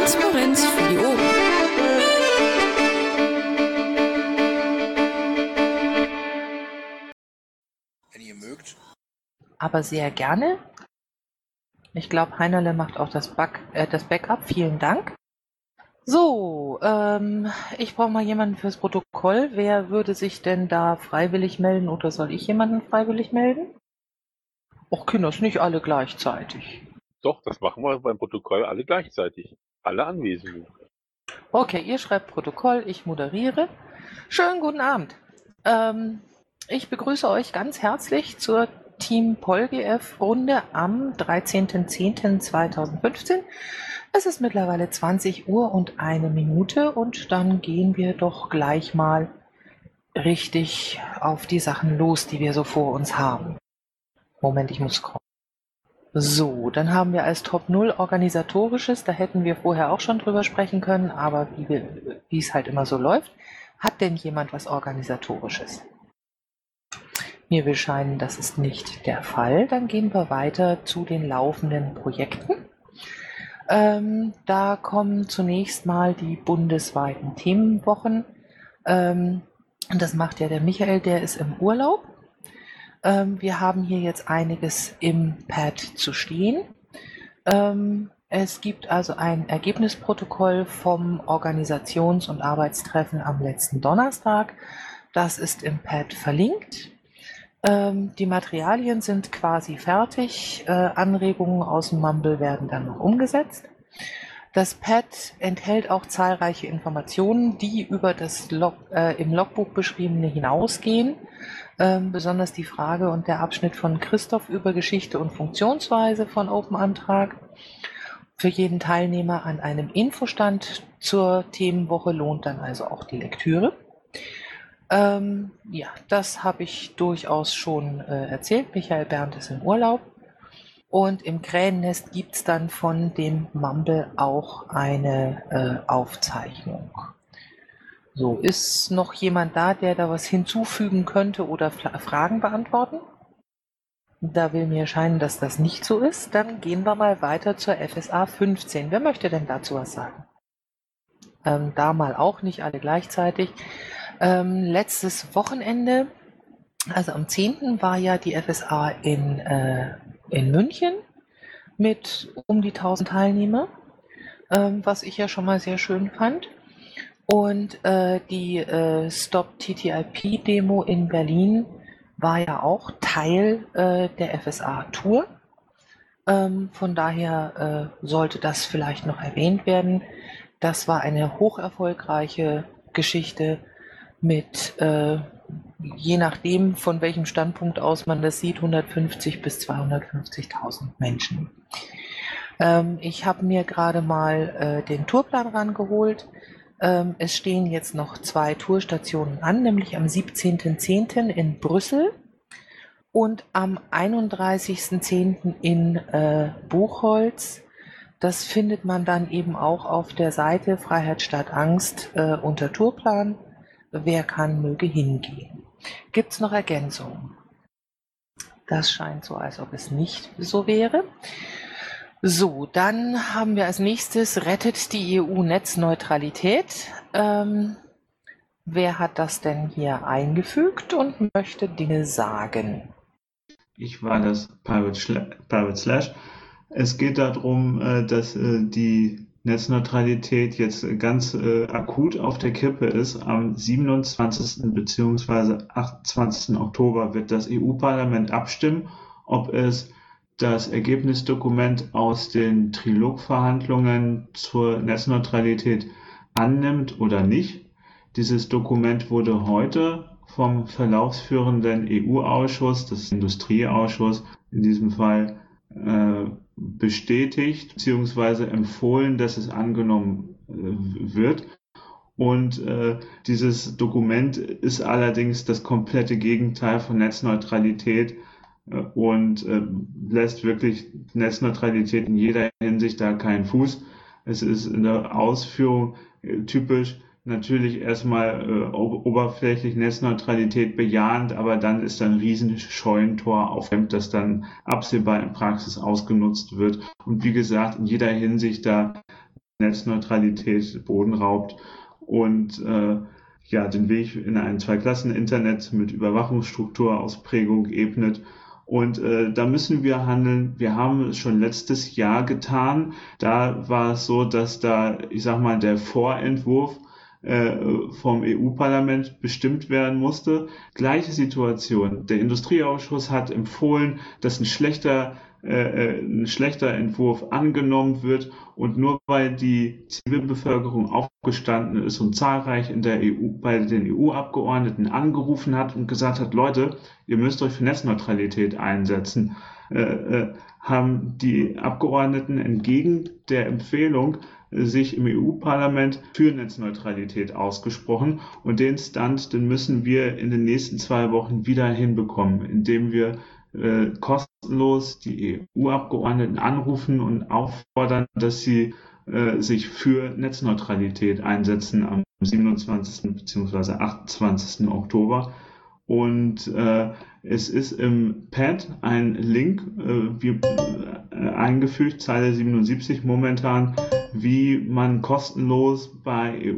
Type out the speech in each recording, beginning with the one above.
Transparenz für die Ohren. Wenn ihr mögt. Aber sehr gerne. Ich glaube, Heinerle macht auch das, Back, äh, das Backup. Vielen Dank. So, ähm, ich brauche mal jemanden fürs Protokoll. Wer würde sich denn da freiwillig melden oder soll ich jemanden freiwillig melden? Och, Kinders, nicht alle gleichzeitig. Doch, das machen wir beim Protokoll alle gleichzeitig. Alle Anwesenden. Okay, ihr schreibt Protokoll, ich moderiere. Schönen guten Abend. Ähm, ich begrüße euch ganz herzlich zur Team PolGF Runde am 13.10.2015. Es ist mittlerweile 20 Uhr und eine Minute und dann gehen wir doch gleich mal richtig auf die Sachen los, die wir so vor uns haben. Moment, ich muss scrollen. So, dann haben wir als Top 0 organisatorisches, da hätten wir vorher auch schon drüber sprechen können, aber wie, es halt immer so läuft, hat denn jemand was organisatorisches? Mir will scheinen, das ist nicht der Fall. Dann gehen wir weiter zu den laufenden Projekten. Ähm, da kommen zunächst mal die bundesweiten Themenwochen. Ähm, das macht ja der Michael, der ist im Urlaub. Ähm, wir haben hier jetzt einiges im Pad zu stehen. Ähm, es gibt also ein Ergebnisprotokoll vom Organisations- und Arbeitstreffen am letzten Donnerstag. Das ist im Pad verlinkt. Ähm, die Materialien sind quasi fertig. Äh, Anregungen aus dem Mumble werden dann noch umgesetzt. Das Pad enthält auch zahlreiche Informationen, die über das Log, äh, im Logbuch beschriebene hinausgehen. Ähm, besonders die Frage und der Abschnitt von Christoph über Geschichte und Funktionsweise von Open-Antrag. Für jeden Teilnehmer an einem Infostand zur Themenwoche lohnt dann also auch die Lektüre. Ähm, ja, das habe ich durchaus schon äh, erzählt. Michael Berndt ist im Urlaub. Und im Krähennest gibt es dann von dem Mumble auch eine äh, Aufzeichnung. So, ist noch jemand da, der da was hinzufügen könnte oder Fragen beantworten? Da will mir scheinen, dass das nicht so ist. Dann gehen wir mal weiter zur FSA 15. Wer möchte denn dazu was sagen? Ähm, da mal auch nicht alle gleichzeitig. Ähm, letztes Wochenende, also am 10. war ja die FSA in, äh, in München mit um die 1000 Teilnehmer, ähm, was ich ja schon mal sehr schön fand. Und äh, die äh, Stop TTIP Demo in Berlin war ja auch Teil äh, der FSA Tour. Ähm, von daher äh, sollte das vielleicht noch erwähnt werden. Das war eine hocherfolgreiche Geschichte mit, äh, je nachdem, von welchem Standpunkt aus man das sieht, 150 bis 250.000 Menschen. Ähm, ich habe mir gerade mal äh, den Tourplan rangeholt. Ähm, es stehen jetzt noch zwei Tourstationen an, nämlich am 17.10. in Brüssel und am 31.10. in äh, Buchholz. Das findet man dann eben auch auf der Seite Freiheit statt Angst äh, unter Tourplan. Wer kann, möge hingehen. Gibt es noch Ergänzungen? Das scheint so, als ob es nicht so wäre. So, dann haben wir als nächstes rettet die EU Netzneutralität. Ähm, wer hat das denn hier eingefügt und möchte Dinge sagen? Ich war das Pirate, Slash. Es geht darum, äh, dass äh, die Netzneutralität jetzt ganz äh, akut auf der Kippe ist. Am 27. bzw. 28. Oktober wird das EU-Parlament abstimmen, ob es das Ergebnisdokument aus den Trilogverhandlungen zur Netzneutralität annimmt oder nicht. Dieses Dokument wurde heute vom verlaufsführenden EU-Ausschuss, das Industrieausschuss in diesem Fall, äh, bestätigt bzw. empfohlen, dass es angenommen äh, wird. Und äh, dieses Dokument ist allerdings das komplette Gegenteil von Netzneutralität und äh, lässt wirklich Netzneutralität in jeder Hinsicht da keinen Fuß. Es ist in der Ausführung äh, typisch natürlich erstmal äh, oberflächlich Netzneutralität bejahend, aber dann ist ein riesen Scheunentor auf das dann absehbar in Praxis ausgenutzt wird und wie gesagt in jeder Hinsicht da Netzneutralität Boden raubt und äh, ja, den Weg in ein Zweiklassen-Internet mit Überwachungsstrukturausprägung ebnet. Und äh, da müssen wir handeln. Wir haben es schon letztes Jahr getan. Da war es so, dass da, ich sag mal, der Vorentwurf äh, vom EU-Parlament bestimmt werden musste. Gleiche Situation. Der Industrieausschuss hat empfohlen, dass ein schlechter äh, äh, ein schlechter Entwurf angenommen wird und nur weil die Zivilbevölkerung aufgestanden ist und zahlreich in der EU bei den EU-Abgeordneten angerufen hat und gesagt hat, Leute, ihr müsst euch für Netzneutralität einsetzen, äh, äh, haben die Abgeordneten entgegen der Empfehlung sich im EU-Parlament für Netzneutralität ausgesprochen und den Stand, den müssen wir in den nächsten zwei Wochen wieder hinbekommen, indem wir äh, kostenlos die EU-Abgeordneten anrufen und auffordern, dass sie äh, sich für Netzneutralität einsetzen am 27. bzw. 28. Oktober. Und äh, es ist im Pad ein Link äh, wie, äh, eingefügt, Zeile 77 momentan, wie man kostenlos bei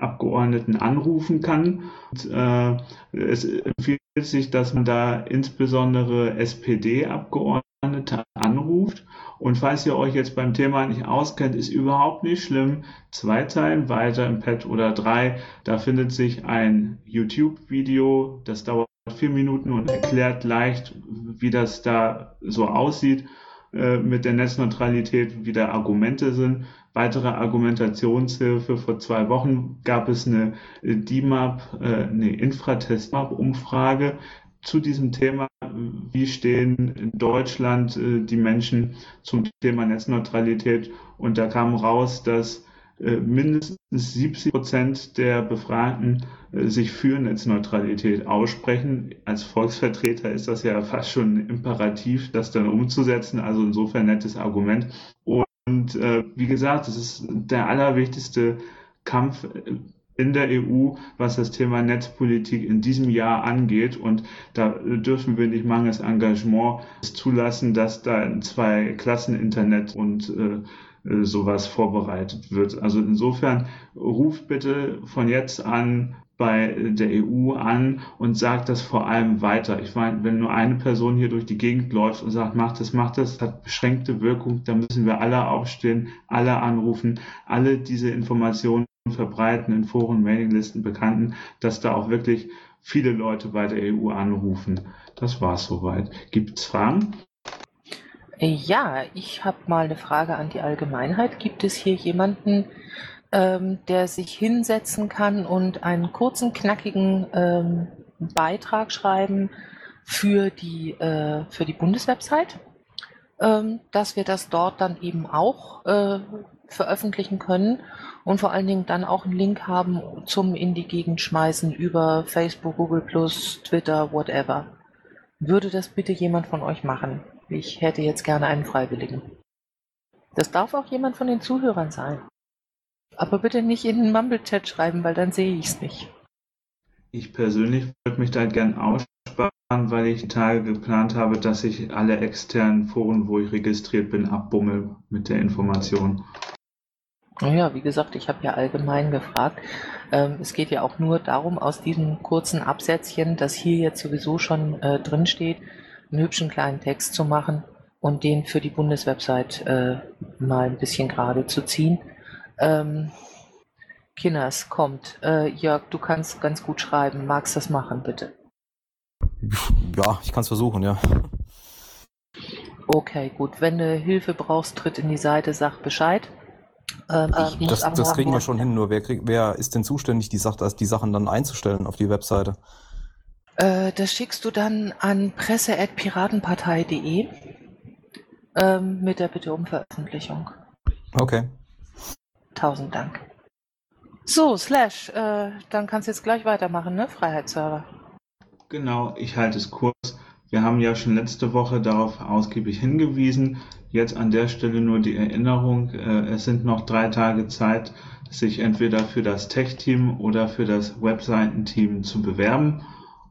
EU-Abgeordneten anrufen kann. Und, äh, es empfiehlt sich, dass man da insbesondere SPD-Abgeordnete anruft. Und falls ihr euch jetzt beim Thema nicht auskennt, ist überhaupt nicht schlimm. Zwei Zeilen weiter im Pad oder drei, da findet sich ein YouTube-Video, das dauert vier Minuten und erklärt leicht, wie das da so aussieht äh, mit der Netzneutralität, wie da Argumente sind weitere Argumentationshilfe. Vor zwei Wochen gab es eine äh, DIMAP, äh, eine Infratest-Umfrage zu diesem Thema. Wie stehen in Deutschland die Menschen zum Thema Netzneutralität? Und da kam raus, dass mindestens 70 Prozent der Befragten sich für Netzneutralität aussprechen. Als Volksvertreter ist das ja fast schon imperativ, das dann umzusetzen. Also insofern nettes Argument. Und und äh, wie gesagt, es ist der allerwichtigste Kampf in der EU, was das Thema Netzpolitik in diesem Jahr angeht. Und da dürfen wir nicht mangels Engagement zulassen, dass da ein Zwei-Klassen-Internet und äh, äh, sowas vorbereitet wird. Also insofern ruft bitte von jetzt an bei der EU an und sagt das vor allem weiter. Ich meine, wenn nur eine Person hier durch die Gegend läuft und sagt, macht das, macht das, hat beschränkte Wirkung, dann müssen wir alle aufstehen, alle anrufen, alle diese Informationen verbreiten in Foren, Mailinglisten, Bekannten, dass da auch wirklich viele Leute bei der EU anrufen. Das war's soweit. Gibt's Fragen? Ja, ich habe mal eine Frage an die Allgemeinheit. Gibt es hier jemanden, ähm, der sich hinsetzen kann und einen kurzen, knackigen ähm, Beitrag schreiben für die, äh, für die Bundeswebsite, ähm, dass wir das dort dann eben auch äh, veröffentlichen können und vor allen Dingen dann auch einen Link haben zum in die Gegend schmeißen über Facebook, Google Twitter, whatever. Würde das bitte jemand von euch machen? Ich hätte jetzt gerne einen Freiwilligen. Das darf auch jemand von den Zuhörern sein. Aber bitte nicht in den Mumble-Chat schreiben, weil dann sehe ich es nicht. Ich persönlich würde mich da gern aussparen, weil ich Tage geplant habe, dass ich alle externen Foren, wo ich registriert bin, abbummel mit der Information. Naja, wie gesagt, ich habe ja allgemein gefragt. Ähm, es geht ja auch nur darum, aus diesem kurzen Absätzchen, das hier jetzt sowieso schon äh, drin steht, einen hübschen kleinen Text zu machen und den für die Bundeswebsite äh, mal ein bisschen gerade zu ziehen. Ähm, Kinners kommt. Äh, Jörg, du kannst ganz gut schreiben. Magst das machen, bitte? Ja, ich kann es versuchen, ja. Okay, gut. Wenn du Hilfe brauchst, tritt in die Seite, sag Bescheid. Ähm, das, das kriegen wir schon hin, nur wer, krieg, wer ist denn zuständig, die, Sache, die Sachen dann einzustellen auf die Webseite? Äh, das schickst du dann an presse.piratenpartei.de ähm, mit der Bitte um Veröffentlichung. Okay. Tausend Dank. So, Slash, äh, dann kannst du jetzt gleich weitermachen, ne? Freiheitsserver. Genau, ich halte es kurz. Wir haben ja schon letzte Woche darauf ausgiebig hingewiesen. Jetzt an der Stelle nur die Erinnerung, äh, es sind noch drei Tage Zeit, sich entweder für das Tech-Team oder für das Webseitenteam zu bewerben.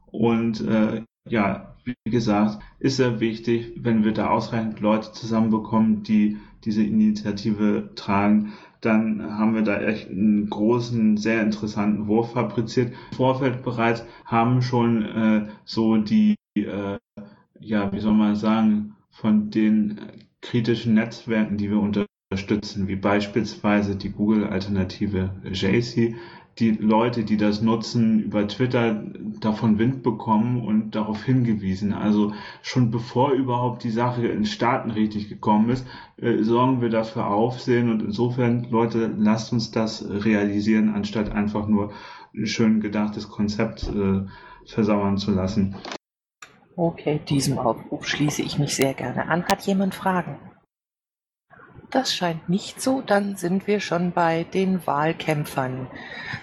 Und äh, ja, wie gesagt, ist sehr wichtig, wenn wir da ausreichend Leute zusammenbekommen, die diese Initiative tragen, dann haben wir da echt einen großen, sehr interessanten Wurf fabriziert. Im Vorfeld bereits haben schon äh, so die, äh, ja, wie soll man sagen, von den kritischen Netzwerken, die wir unterstützen, wie beispielsweise die Google-Alternative JC, die Leute, die das nutzen, über Twitter davon Wind bekommen und darauf hingewiesen. Also schon bevor überhaupt die Sache in Staaten richtig gekommen ist, äh, sorgen wir dafür Aufsehen und insofern, Leute, lasst uns das realisieren, anstatt einfach nur ein schön gedachtes Konzept äh, versauern zu lassen. Okay, diesem Aufruf schließe ich mich sehr gerne an. Hat jemand Fragen? Das scheint nicht so, dann sind wir schon bei den Wahlkämpfern.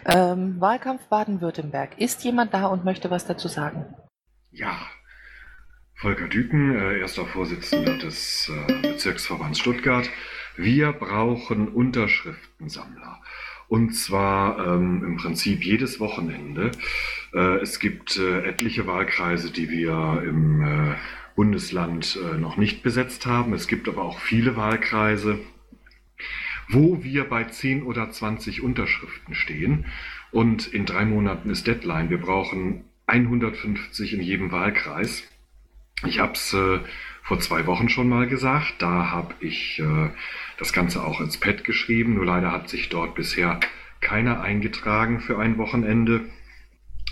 Ähm, Wahlkampf Baden-Württemberg. Ist jemand da und möchte was dazu sagen? Ja, Volker Düken, äh, erster Vorsitzender des äh, Bezirksverbands Stuttgart. Wir brauchen Unterschriftensammler. Und zwar ähm, im Prinzip jedes Wochenende. Äh, es gibt äh, etliche Wahlkreise, die wir im äh, Bundesland äh, noch nicht besetzt haben. Es gibt aber auch viele Wahlkreise, wo wir bei 10 oder 20 Unterschriften stehen. Und in drei Monaten ist Deadline. Wir brauchen 150 in jedem Wahlkreis. Ich habe es äh, vor zwei Wochen schon mal gesagt. Da habe ich äh, das Ganze auch ins Pad geschrieben. Nur leider hat sich dort bisher keiner eingetragen für ein Wochenende.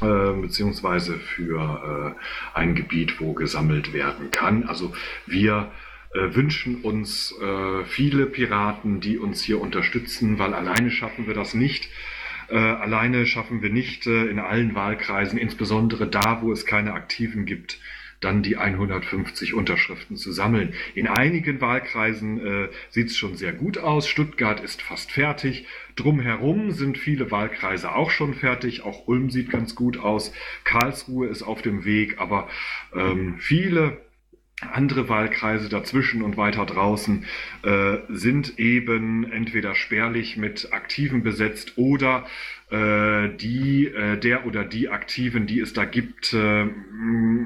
Äh, beziehungsweise für äh, ein Gebiet, wo gesammelt werden kann. Also wir äh, wünschen uns äh, viele Piraten, die uns hier unterstützen, weil alleine schaffen wir das nicht. Äh, alleine schaffen wir nicht in allen Wahlkreisen, insbesondere da, wo es keine Aktiven gibt, dann die 150 Unterschriften zu sammeln. In einigen Wahlkreisen äh, sieht es schon sehr gut aus. Stuttgart ist fast fertig. Drumherum sind viele Wahlkreise auch schon fertig. Auch Ulm sieht ganz gut aus. Karlsruhe ist auf dem Weg, aber ähm, viele andere Wahlkreise dazwischen und weiter draußen äh, sind eben entweder spärlich mit Aktiven besetzt oder die, äh, der oder die Aktiven, die es da gibt, äh,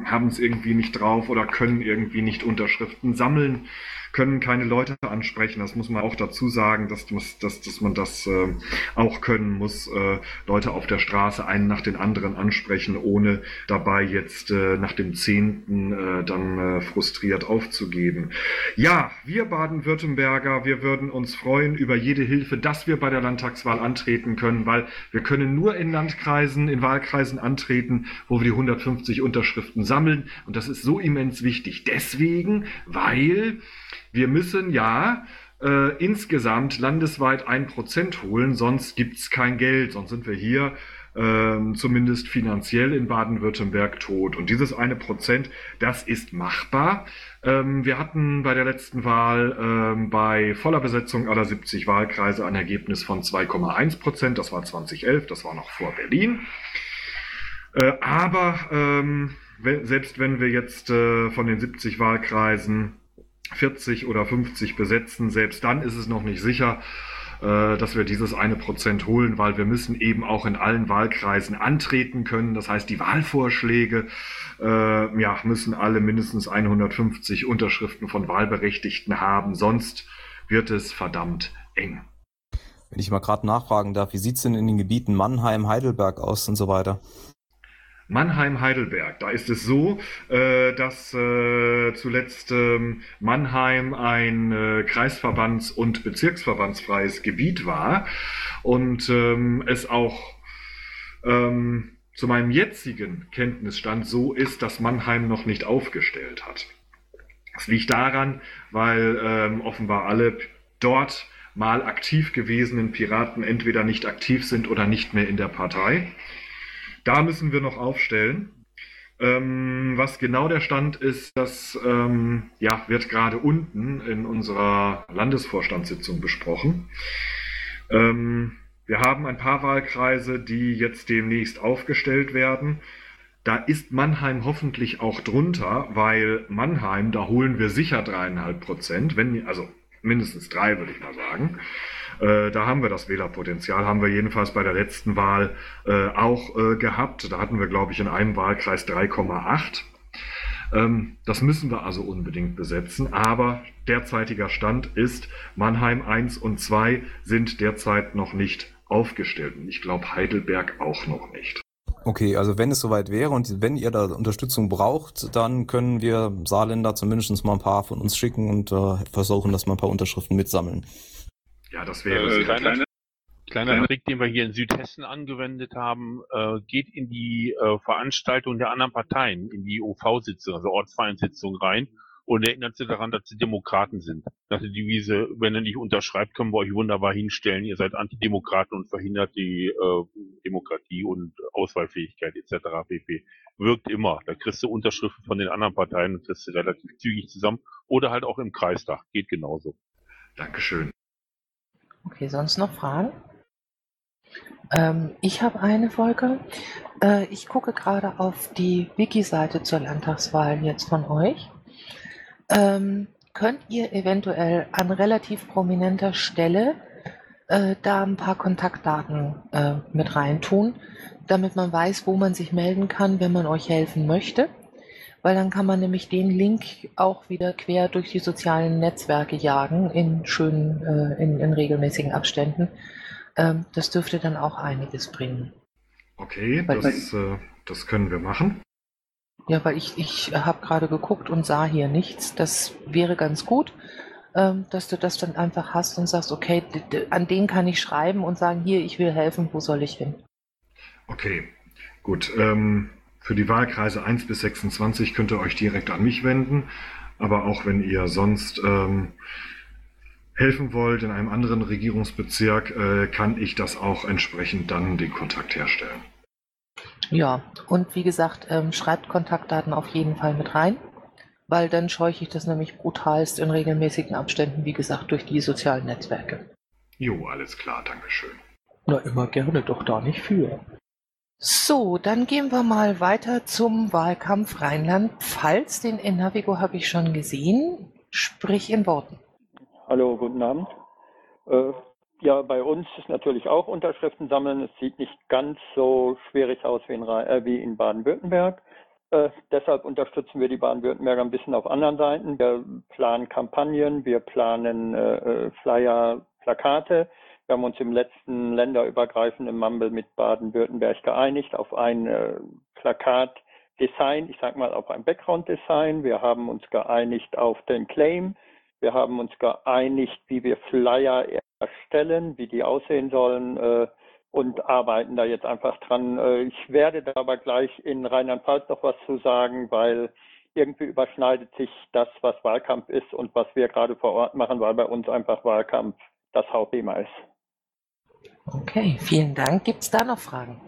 haben es irgendwie nicht drauf oder können irgendwie nicht Unterschriften sammeln können keine Leute ansprechen. Das muss man auch dazu sagen, dass, dass, dass man das äh, auch können muss. Äh, Leute auf der Straße einen nach den anderen ansprechen, ohne dabei jetzt äh, nach dem Zehnten äh, dann äh, frustriert aufzugeben. Ja, wir Baden-Württemberger, wir würden uns freuen über jede Hilfe, dass wir bei der Landtagswahl antreten können, weil wir können nur in Landkreisen, in Wahlkreisen antreten, wo wir die 150 Unterschriften sammeln. Und das ist so immens wichtig. Deswegen, weil wir müssen ja äh, insgesamt landesweit ein Prozent holen, sonst gibt es kein Geld, sonst sind wir hier ähm, zumindest finanziell in Baden-Württemberg tot. Und dieses eine Prozent, das ist machbar. Ähm, wir hatten bei der letzten Wahl ähm, bei voller Besetzung aller 70 Wahlkreise ein Ergebnis von 2,1 Prozent. Das war 2011, das war noch vor Berlin. Äh, aber ähm, selbst wenn wir jetzt äh, von den 70 Wahlkreisen 40 oder 50 besetzen, selbst dann ist es noch nicht sicher, dass wir dieses eine Prozent holen, weil wir müssen eben auch in allen Wahlkreisen antreten können. Das heißt, die Wahlvorschläge äh, ja, müssen alle mindestens 150 Unterschriften von Wahlberechtigten haben, sonst wird es verdammt eng. Wenn ich mal gerade nachfragen darf, wie sieht es denn in den Gebieten Mannheim, Heidelberg aus und so weiter? Mannheim-Heidelberg. Da ist es so, äh, dass äh, zuletzt ähm, Mannheim ein äh, Kreisverbands- und Bezirksverbandsfreies Gebiet war und ähm, es auch ähm, zu meinem jetzigen Kenntnisstand so ist, dass Mannheim noch nicht aufgestellt hat. Das liegt daran, weil ähm, offenbar alle dort mal aktiv gewesenen Piraten entweder nicht aktiv sind oder nicht mehr in der Partei. Da müssen wir noch aufstellen. Ähm, was genau der Stand ist, das ähm, ja, wird gerade unten in unserer Landesvorstandssitzung besprochen. Ähm, wir haben ein paar Wahlkreise, die jetzt demnächst aufgestellt werden. Da ist Mannheim hoffentlich auch drunter, weil Mannheim, da holen wir sicher dreieinhalb Prozent, wenn, also mindestens drei, würde ich mal sagen. Äh, da haben wir das Wählerpotenzial, haben wir jedenfalls bei der letzten Wahl äh, auch äh, gehabt. Da hatten wir, glaube ich, in einem Wahlkreis 3,8. Ähm, das müssen wir also unbedingt besetzen. Aber derzeitiger Stand ist, Mannheim 1 und 2 sind derzeit noch nicht aufgestellt. Und ich glaube, Heidelberg auch noch nicht. Okay, also wenn es soweit wäre und wenn ihr da Unterstützung braucht, dann können wir Saarländer zumindest mal ein paar von uns schicken und äh, versuchen, dass wir ein paar Unterschriften mitsammeln. Ja, das wäre Äh, kleiner, kleine. kleiner Trick, den wir hier in Südhessen angewendet haben, äh, geht in die äh, Veranstaltung der anderen Parteien, in die OV-Sitzung, also Ortsvereinssitzung rein und erinnert sie daran, dass sie Demokraten sind. Nach der Devise, wenn ihr nicht unterschreibt, können wir euch wunderbar hinstellen, ihr seid Antidemokraten und verhindert die äh, Demokratie und Auswahlfähigkeit etc. pp. Wirkt immer. Da kriegst du Unterschriften von den anderen Parteien und kriegst du relativ zügig zusammen. Oder halt auch im Kreistag. Geht genauso. Dankeschön. Okay, sonst noch Fragen? Ähm, ich habe eine Folge. Äh, ich gucke gerade auf die Wiki-Seite zur Landtagswahl jetzt von euch. Ähm, könnt ihr eventuell an relativ prominenter Stelle äh, da ein paar Kontaktdaten äh, mit reintun, damit man weiß, wo man sich melden kann, wenn man euch helfen möchte? Weil dann kann man nämlich den Link auch wieder quer durch die sozialen Netzwerke jagen in schönen, äh, in, in regelmäßigen Abständen. Ähm, das dürfte dann auch einiges bringen. Okay, Weil- das, äh, das können wir machen. Ja, weil ich, ich habe gerade geguckt und sah hier nichts. Das wäre ganz gut, ähm, dass du das dann einfach hast und sagst, okay, an den kann ich schreiben und sagen, hier, ich will helfen, wo soll ich hin? Okay, gut. Ähm, für die Wahlkreise 1 bis 26 könnt ihr euch direkt an mich wenden. Aber auch wenn ihr sonst ähm, helfen wollt in einem anderen Regierungsbezirk, äh, kann ich das auch entsprechend dann den Kontakt herstellen. Ja, und wie gesagt, ähm, schreibt Kontaktdaten auf jeden Fall mit rein, weil dann scheuche ich das nämlich brutalst in regelmäßigen Abständen, wie gesagt, durch die sozialen Netzwerke. Jo, alles klar, Dankeschön. Na, immer gerne doch da nicht für. So, dann gehen wir mal weiter zum Wahlkampf Rheinland-Pfalz. Den Navigo habe ich schon gesehen. Sprich in Worten. Hallo, guten Abend. Äh, ja, bei uns ist natürlich auch Unterschriften sammeln. Es sieht nicht ganz so schwierig aus wie in, äh, in Baden-Württemberg. Äh, deshalb unterstützen wir die Baden-Württemberger ein bisschen auf anderen Seiten. Wir planen Kampagnen, wir planen äh, äh, Flyer, Plakate. Wir haben uns im letzten länderübergreifenden Mumble mit Baden-Württemberg geeinigt auf ein äh, Plakatdesign, ich sag mal auf ein Background-Design. Wir haben uns geeinigt auf den Claim. Wir haben uns geeinigt, wie wir Flyer erstellen, wie die aussehen sollen äh, und arbeiten da jetzt einfach dran. Äh, ich werde da aber gleich in Rheinland-Pfalz noch was zu sagen, weil irgendwie überschneidet sich das, was Wahlkampf ist und was wir gerade vor Ort machen, weil bei uns einfach Wahlkampf das Hauptthema ist. Okay, vielen Dank. Gibt es da noch Fragen?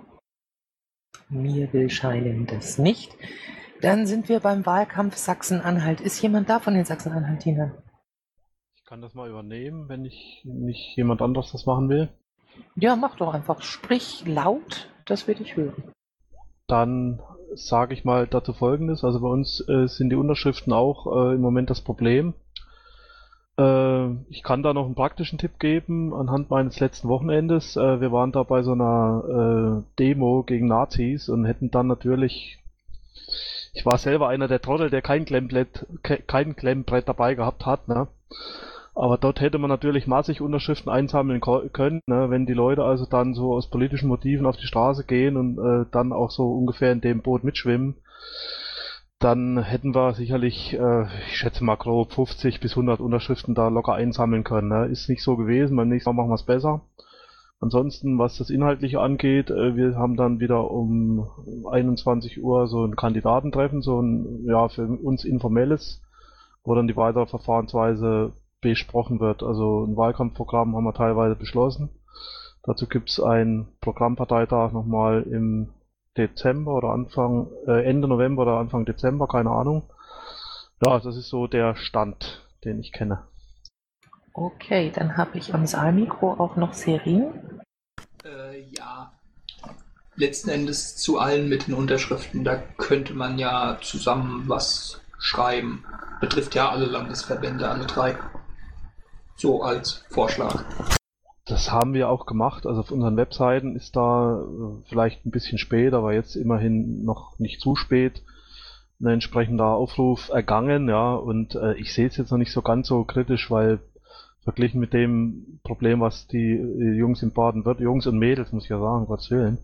Mir will scheinen das nicht. Dann sind wir beim Wahlkampf Sachsen-Anhalt. Ist jemand da von den Sachsen-Anhaltinern? Ich kann das mal übernehmen, wenn ich nicht jemand anderes das machen will. Ja, mach doch einfach. Sprich laut, dass wir dich hören. Dann sage ich mal dazu folgendes. Also bei uns äh, sind die Unterschriften auch äh, im Moment das Problem. Äh, ich kann da noch einen praktischen Tipp geben anhand meines letzten Wochenendes. Äh, wir waren da bei so einer äh, Demo gegen Nazis und hätten dann natürlich ich war selber einer der Trottel, der kein Klemmbrett, ke- kein Klemmbrett dabei gehabt hat, ne? Aber dort hätte man natürlich massig Unterschriften einsammeln können, ne? wenn die Leute also dann so aus politischen Motiven auf die Straße gehen und äh, dann auch so ungefähr in dem Boot mitschwimmen, dann hätten wir sicherlich, äh, ich schätze mal grob 50 bis 100 Unterschriften da locker einsammeln können. Ne? Ist nicht so gewesen, beim nächsten Mal machen wir es besser. Ansonsten, was das Inhaltliche angeht, äh, wir haben dann wieder um 21 Uhr so ein Kandidatentreffen, so ein, ja, für uns informelles, wo dann die weitere Verfahrensweise besprochen wird. Also ein Wahlkampfprogramm haben wir teilweise beschlossen. Dazu gibt es einen Programmparteitag nochmal im Dezember oder Anfang, äh, Ende November oder Anfang Dezember, keine Ahnung. Ja, das ist so der Stand, den ich kenne. Okay, dann habe ich am Saalmikro auch noch Serin. Äh, ja. Letzten Endes zu allen mit den Unterschriften, da könnte man ja zusammen was schreiben. Betrifft ja alle Landesverbände, alle drei. So als Vorschlag. Das haben wir auch gemacht. Also auf unseren Webseiten ist da äh, vielleicht ein bisschen spät, aber jetzt immerhin noch nicht zu spät. ein entsprechender Aufruf ergangen, ja, und äh, ich sehe es jetzt noch nicht so ganz so kritisch, weil verglichen mit dem Problem, was die äh, Jungs in Baden-Württemberg, Jungs und Mädels, muss ich ja sagen, Gottes Willen,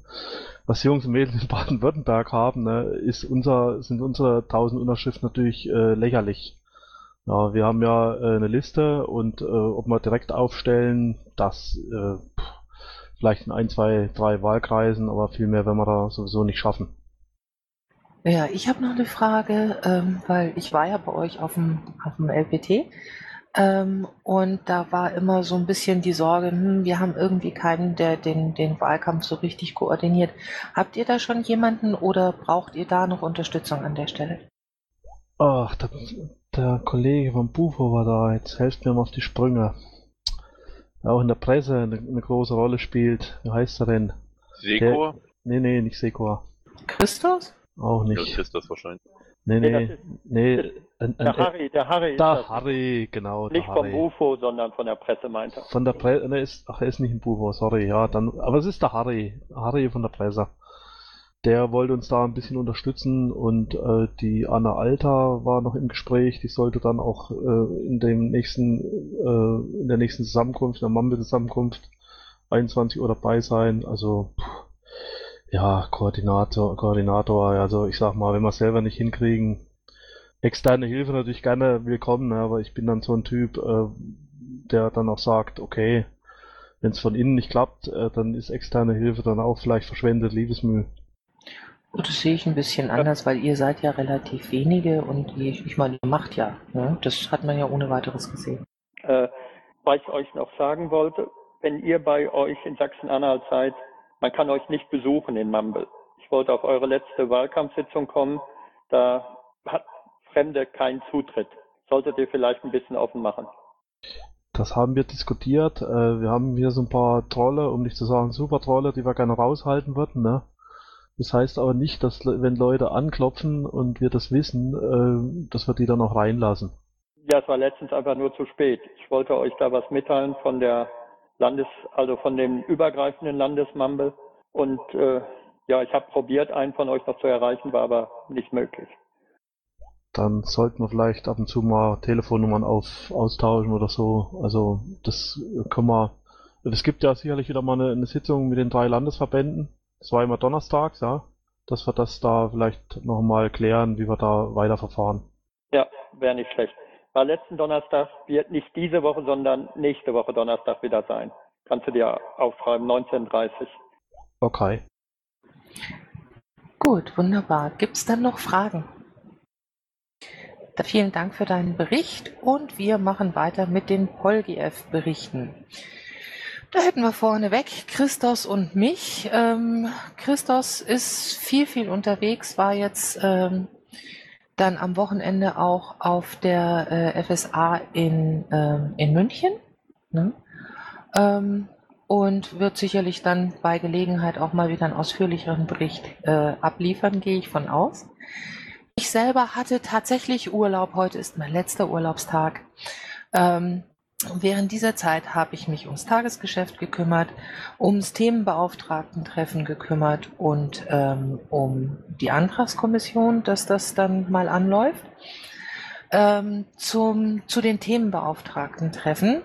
was die Jungs und Mädels in Baden-Württemberg haben, ne, ist unser, sind unsere 1000 Unterschriften natürlich äh, lächerlich. Ja, wir haben ja äh, eine Liste und äh, ob wir direkt aufstellen, das äh, vielleicht in ein, zwei, drei Wahlkreisen, aber viel mehr werden wir da sowieso nicht schaffen. Ja, ich habe noch eine Frage, ähm, weil ich war ja bei euch auf dem, auf dem LPT ähm, und da war immer so ein bisschen die Sorge, hm, wir haben irgendwie keinen, der den, den Wahlkampf so richtig koordiniert. Habt ihr da schon jemanden oder braucht ihr da noch Unterstützung an der Stelle? Ach, der, der Kollege von Bufo war da, jetzt helft mir mal auf die Sprünge. Der auch in der Presse eine, eine große Rolle spielt. Wie heißt er denn? Sekor? Nee, nee, nicht Sekor. Christus? Auch Ja, nicht. ist das wahrscheinlich. Nee, Nee, nee, nee. Ein, ein, Der Harry, der Harry ist der. Harry, genau, der Nicht vom Harry. UFO, sondern von der Presse, meint er. Von der Presse, ne, ist, ach, er ist nicht ein Bufo, sorry, ja, dann, aber es ist der Harry, Harry von der Presse. Der wollte uns da ein bisschen unterstützen und äh, die Anna Alter war noch im Gespräch, die sollte dann auch äh, in dem nächsten, äh, in der nächsten Zusammenkunft, in der Mambe-Zusammenkunft 21 Uhr dabei sein, also, pff, ja, Koordinator, Koordinator, also ich sag mal, wenn wir es selber nicht hinkriegen, externe Hilfe natürlich gerne willkommen, ne, aber ich bin dann so ein Typ, äh, der dann auch sagt, okay, wenn es von innen nicht klappt, äh, dann ist externe Hilfe dann auch vielleicht verschwendet Liebesmühe. Das sehe ich ein bisschen anders, weil ihr seid ja relativ wenige und ihr, ich meine, ihr macht ja. Ne? Das hat man ja ohne weiteres gesehen. Äh, was ich euch noch sagen wollte, wenn ihr bei euch in Sachsen-Anhalt seid, man kann euch nicht besuchen in Mumble. Ich wollte auf eure letzte Wahlkampfsitzung kommen, da hat Fremde keinen Zutritt. Solltet ihr vielleicht ein bisschen offen machen. Das haben wir diskutiert. Äh, wir haben hier so ein paar Trolle, um nicht zu sagen super Trolle, die wir gerne raushalten würden. Ne? Das heißt aber nicht, dass wenn Leute anklopfen und wir das wissen, äh, dass wir die dann auch reinlassen. Ja, es war letztens einfach nur zu spät. Ich wollte euch da was mitteilen von der Landes, also von dem übergreifenden Landesmumble. Und äh, ja, ich habe probiert, einen von euch noch zu erreichen, war aber nicht möglich. Dann sollten wir vielleicht ab und zu mal Telefonnummern auf, austauschen oder so. Also das können wir. Es gibt ja sicherlich wieder mal eine, eine Sitzung mit den drei Landesverbänden. Das war immer donnerstags, ja. Dass wir das da vielleicht nochmal klären, wie wir da weiterverfahren. Ja, wäre nicht schlecht. War letzten Donnerstag, wird nicht diese Woche, sondern nächste Woche Donnerstag wieder sein. Kannst du dir aufschreiben, 19.30 Okay. Gut, wunderbar. Gibt es dann noch Fragen? Da vielen Dank für deinen Bericht und wir machen weiter mit den Polgiev-Berichten. Da hätten wir vorneweg Christos und mich. Ähm, Christos ist viel, viel unterwegs, war jetzt ähm, dann am Wochenende auch auf der äh, FSA in, ähm, in München. Ne? Ähm, und wird sicherlich dann bei Gelegenheit auch mal wieder einen ausführlicheren Bericht äh, abliefern, gehe ich von aus. Ich selber hatte tatsächlich Urlaub. Heute ist mein letzter Urlaubstag. Ähm, während dieser Zeit habe ich mich ums Tagesgeschäft gekümmert, ums Themenbeauftragtentreffen gekümmert und ähm, um die Antragskommission, dass das dann mal anläuft. Ähm, zum, zu den Themenbeauftragtentreffen.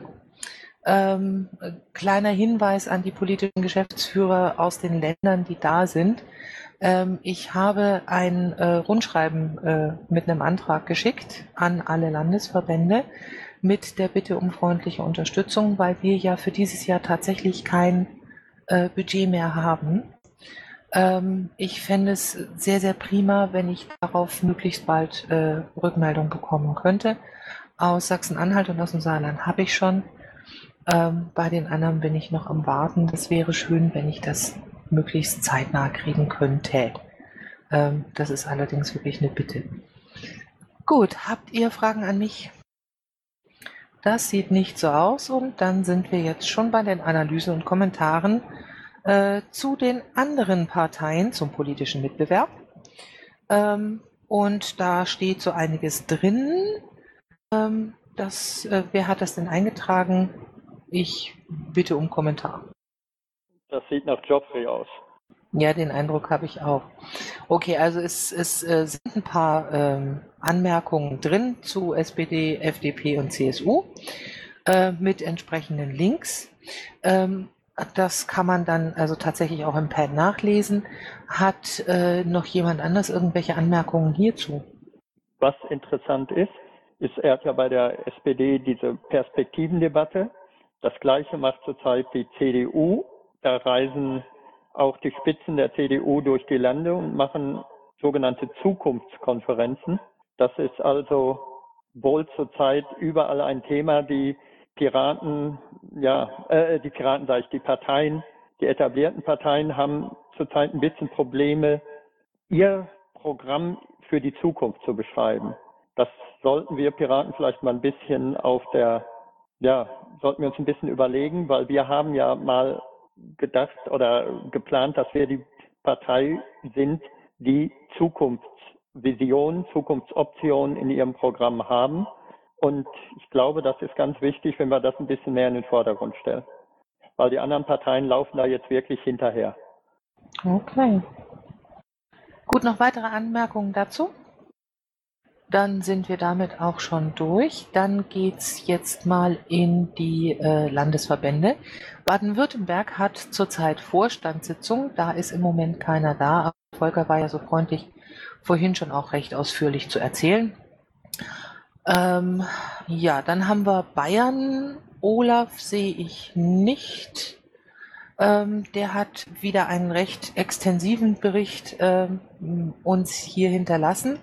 Ähm, äh, kleiner Hinweis an die politischen Geschäftsführer aus den Ländern, die da sind. Ähm, ich habe ein äh, Rundschreiben äh, mit einem Antrag geschickt an alle Landesverbände mit der Bitte um freundliche Unterstützung, weil wir ja für dieses Jahr tatsächlich kein äh, Budget mehr haben. Ähm, ich fände es sehr, sehr prima, wenn ich darauf möglichst bald äh, Rückmeldung bekommen könnte. Aus Sachsen-Anhalt und aus dem Saarland habe ich schon. Ähm, bei den anderen bin ich noch am Warten. Das wäre schön, wenn ich das möglichst zeitnah kriegen könnte. Ähm, das ist allerdings wirklich eine Bitte. Gut, habt ihr Fragen an mich? Das sieht nicht so aus und dann sind wir jetzt schon bei den Analysen und Kommentaren äh, zu den anderen Parteien zum politischen Mitbewerb. Ähm, und da steht so einiges drin. Ähm, das, äh, wer hat das denn eingetragen? Ich bitte um Kommentar. Das sieht nach Joffrey aus. Ja, den Eindruck habe ich auch. Okay, also es, es äh, sind ein paar ähm, Anmerkungen drin zu SPD, FDP und CSU äh, mit entsprechenden Links. Ähm, das kann man dann also tatsächlich auch im Pad nachlesen. Hat äh, noch jemand anders irgendwelche Anmerkungen hierzu? Was interessant ist, ist, er hat ja bei der SPD diese Perspektivendebatte. Das Gleiche macht zurzeit die CDU. Da reisen auch die Spitzen der CDU durch die Lande und machen sogenannte Zukunftskonferenzen. Das ist also wohl zurzeit überall ein Thema. Die Piraten, ja, äh, die Piraten sage ich, die Parteien, die etablierten Parteien haben zurzeit ein bisschen Probleme, ihr Programm für die Zukunft zu beschreiben. Das sollten wir Piraten vielleicht mal ein bisschen auf der, ja, sollten wir uns ein bisschen überlegen, weil wir haben ja mal gedacht oder geplant, dass wir die Partei sind, die Zukunftsvisionen, Zukunftsoptionen in ihrem Programm haben. Und ich glaube, das ist ganz wichtig, wenn wir das ein bisschen mehr in den Vordergrund stellen. Weil die anderen Parteien laufen da jetzt wirklich hinterher. Okay. Gut, noch weitere Anmerkungen dazu? Dann sind wir damit auch schon durch. Dann geht's jetzt mal in die äh, Landesverbände. Baden-Württemberg hat zurzeit Vorstandssitzung. Da ist im Moment keiner da. Volker war ja so freundlich, vorhin schon auch recht ausführlich zu erzählen. Ähm, ja, dann haben wir Bayern. Olaf sehe ich nicht. Ähm, der hat wieder einen recht extensiven Bericht ähm, uns hier hinterlassen.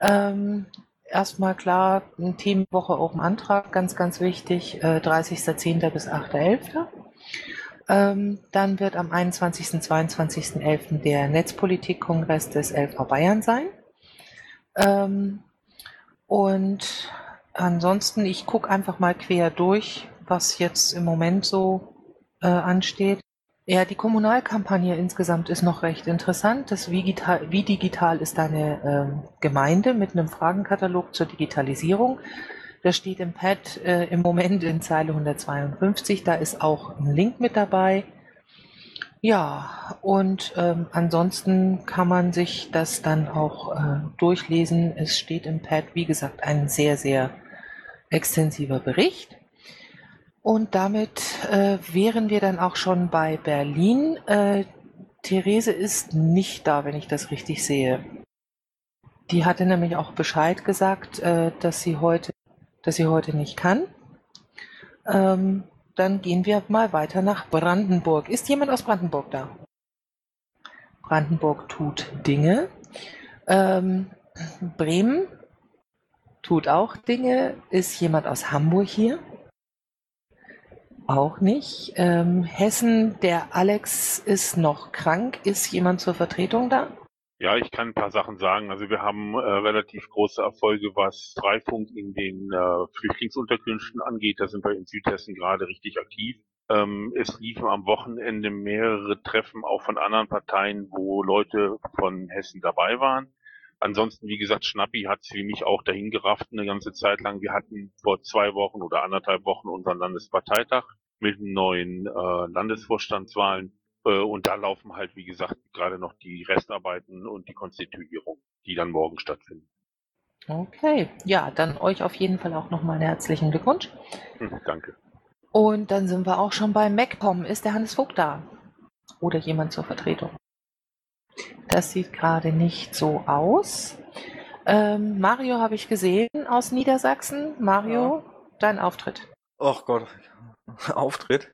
Ähm, erstmal klar, Themenwoche auf dem Antrag, ganz, ganz wichtig, äh, 30.10. bis 8.11. Ähm, dann wird am 21. 22.11. der Netzpolitikkongress des LV Bayern sein. Ähm, und ansonsten, ich gucke einfach mal quer durch, was jetzt im Moment so äh, ansteht. Ja, die Kommunalkampagne insgesamt ist noch recht interessant. Das wie, digital, wie digital ist deine ähm, Gemeinde mit einem Fragenkatalog zur Digitalisierung? Das steht im Pad äh, im Moment in Zeile 152. Da ist auch ein Link mit dabei. Ja, und ähm, ansonsten kann man sich das dann auch äh, durchlesen. Es steht im Pad, wie gesagt, ein sehr, sehr extensiver Bericht. Und damit äh, wären wir dann auch schon bei Berlin. Äh, Therese ist nicht da, wenn ich das richtig sehe. Die hatte nämlich auch Bescheid gesagt, äh, dass sie heute, dass sie heute nicht kann. Ähm, dann gehen wir mal weiter nach Brandenburg. Ist jemand aus Brandenburg da? Brandenburg tut Dinge. Ähm, Bremen tut auch Dinge. Ist jemand aus Hamburg hier? Auch nicht. Ähm, Hessen, der Alex ist noch krank. Ist jemand zur Vertretung da? Ja, ich kann ein paar Sachen sagen. Also wir haben äh, relativ große Erfolge, was Freifunk in den äh, Flüchtlingsunterkünften angeht. Da sind wir in Südhessen gerade richtig aktiv. Ähm, es liefen am Wochenende mehrere Treffen auch von anderen Parteien, wo Leute von Hessen dabei waren. Ansonsten, wie gesagt, Schnappi hat es wie mich auch dahin gerafft eine ganze Zeit lang. Wir hatten vor zwei Wochen oder anderthalb Wochen unseren Landesparteitag mit neuen äh, Landesvorstandswahlen. Äh, und da laufen halt, wie gesagt, gerade noch die Restarbeiten und die Konstituierung, die dann morgen stattfinden. Okay, ja, dann euch auf jeden Fall auch nochmal herzlichen Glückwunsch. Hm, danke. Und dann sind wir auch schon bei MacPom. Ist der Hannes Vogt da? Oder jemand zur Vertretung? Das sieht gerade nicht so aus. Ähm, Mario habe ich gesehen aus Niedersachsen. Mario, ja. dein Auftritt. Ach Gott, Auftritt?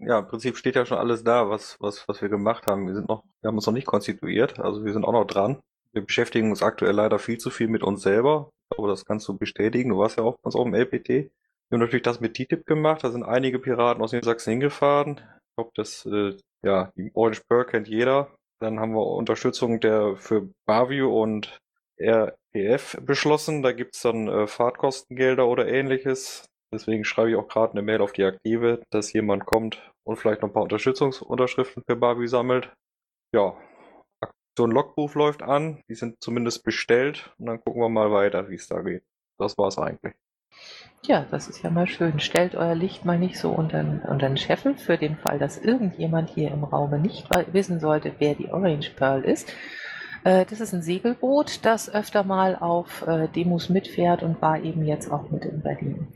Ja, im Prinzip steht ja schon alles da, was, was, was wir gemacht haben. Wir sind noch, wir haben uns noch nicht konstituiert, also wir sind auch noch dran. Wir beschäftigen uns aktuell leider viel zu viel mit uns selber. Aber das kannst du bestätigen. Du warst ja auch bei uns auf dem LPT. Wir haben natürlich das mit TTIP gemacht. Da sind einige Piraten aus Niedersachsen hingefahren. Ich glaube, das, äh, ja, die Orange Pearl kennt jeder. Dann haben wir Unterstützung der für Bavio und RPF beschlossen. Da gibt's dann äh, Fahrtkostengelder oder ähnliches. Deswegen schreibe ich auch gerade eine Mail auf die Aktive, dass jemand kommt und vielleicht noch ein paar Unterstützungsunterschriften für Barbie sammelt. Ja, Aktion Logbuch läuft an. Die sind zumindest bestellt und dann gucken wir mal weiter, wie es da geht. Das war's eigentlich. Ja, das ist ja mal schön. Stellt euer Licht mal nicht so unter, unter den Scheffel für den Fall, dass irgendjemand hier im Raume nicht wissen sollte, wer die Orange Pearl ist. Äh, das ist ein Segelboot, das öfter mal auf äh, Demos mitfährt und war eben jetzt auch mit in Berlin.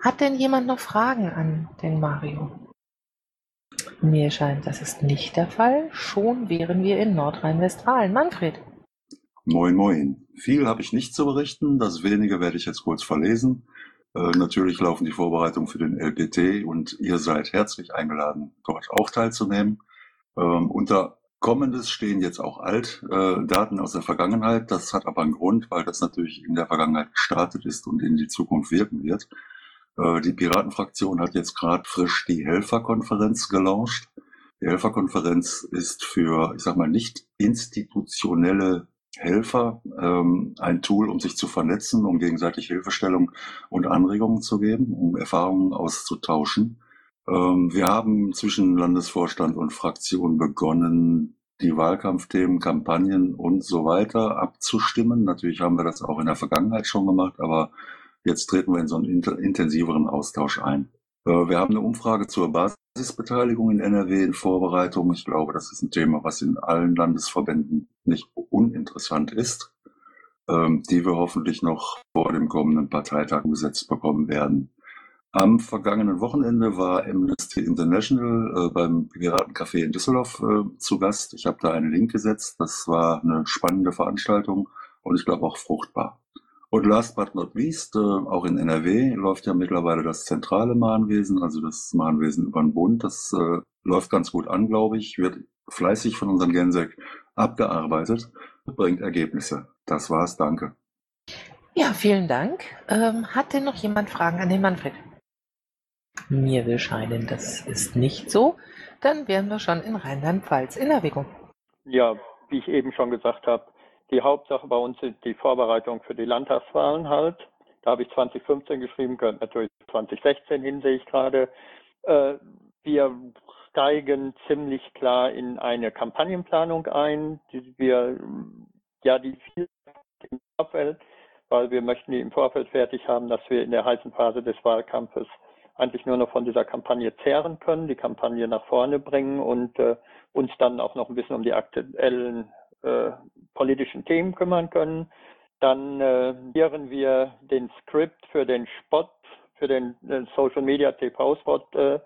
Hat denn jemand noch Fragen an den Mario? Mir scheint, das ist nicht der Fall. Schon wären wir in Nordrhein-Westfalen. Manfred. Moin, moin. Viel habe ich nicht zu berichten. Das wenige werde ich jetzt kurz verlesen. Äh, natürlich laufen die Vorbereitungen für den LPT und ihr seid herzlich eingeladen, dort auch teilzunehmen. Ähm, unter Kommendes stehen jetzt auch Altdaten äh, aus der Vergangenheit. Das hat aber einen Grund, weil das natürlich in der Vergangenheit gestartet ist und in die Zukunft wirken wird. Äh, die Piratenfraktion hat jetzt gerade frisch die Helferkonferenz gelauncht. Die Helferkonferenz ist für, ich sag mal, nicht institutionelle Helfer ähm, ein Tool, um sich zu vernetzen, um gegenseitig Hilfestellung und Anregungen zu geben, um Erfahrungen auszutauschen. Ähm, wir haben zwischen Landesvorstand und Fraktion begonnen, die Wahlkampfthemen, Kampagnen und so weiter abzustimmen. Natürlich haben wir das auch in der Vergangenheit schon gemacht, aber jetzt treten wir in so einen intensiveren Austausch ein. Äh, wir haben eine Umfrage zur Basisbeteiligung in NRW in Vorbereitung. Ich glaube, das ist ein Thema, was in allen Landesverbänden nicht uninteressant ist, ähm, die wir hoffentlich noch vor dem kommenden Parteitag gesetzt bekommen werden. Am vergangenen Wochenende war Amnesty International äh, beim Piratencafé in Düsseldorf äh, zu Gast. Ich habe da einen Link gesetzt. Das war eine spannende Veranstaltung und ich glaube auch fruchtbar. Und last but not least, äh, auch in NRW läuft ja mittlerweile das zentrale Mahnwesen, also das Mahnwesen über den Bund. Das äh, läuft ganz gut an, glaube ich, wird fleißig von unserem Gensek abgearbeitet, bringt Ergebnisse. Das war's, danke. Ja, vielen Dank. Ähm, hat denn noch jemand Fragen an den Manfred? Mir will scheinen, das ist nicht so. Dann wären wir schon in Rheinland-Pfalz in Erwägung. Ja, wie ich eben schon gesagt habe, die Hauptsache bei uns sind die Vorbereitung für die Landtagswahlen halt. Da habe ich 2015 geschrieben, könnte natürlich 2016 hin, sehe ich gerade. Äh, wir steigen ziemlich klar in eine Kampagnenplanung ein, die wir, ja, die viel im Vorfeld, weil wir möchten die im Vorfeld fertig haben, dass wir in der heißen Phase des Wahlkampfes eigentlich nur noch von dieser Kampagne zehren können, die Kampagne nach vorne bringen und äh, uns dann auch noch ein bisschen um die aktuellen äh, politischen Themen kümmern können. Dann äh, wir den Skript für den Spot, für den äh, Social Media TV-Spot äh,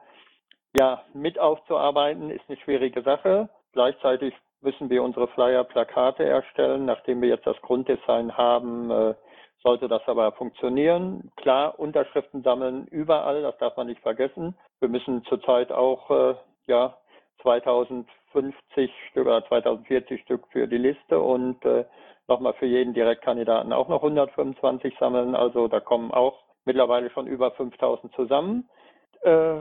ja, mit aufzuarbeiten, ist eine schwierige Sache. Gleichzeitig müssen wir unsere Flyer, Plakate erstellen. Nachdem wir jetzt das Grunddesign haben, äh, sollte das aber funktionieren. Klar, Unterschriften sammeln überall, das darf man nicht vergessen. Wir müssen zurzeit auch äh, ja, 2050 Stück oder 2040 Stück für die Liste und äh, nochmal für jeden Direktkandidaten auch noch 125 sammeln. Also da kommen auch mittlerweile schon über 5000 zusammen. Äh,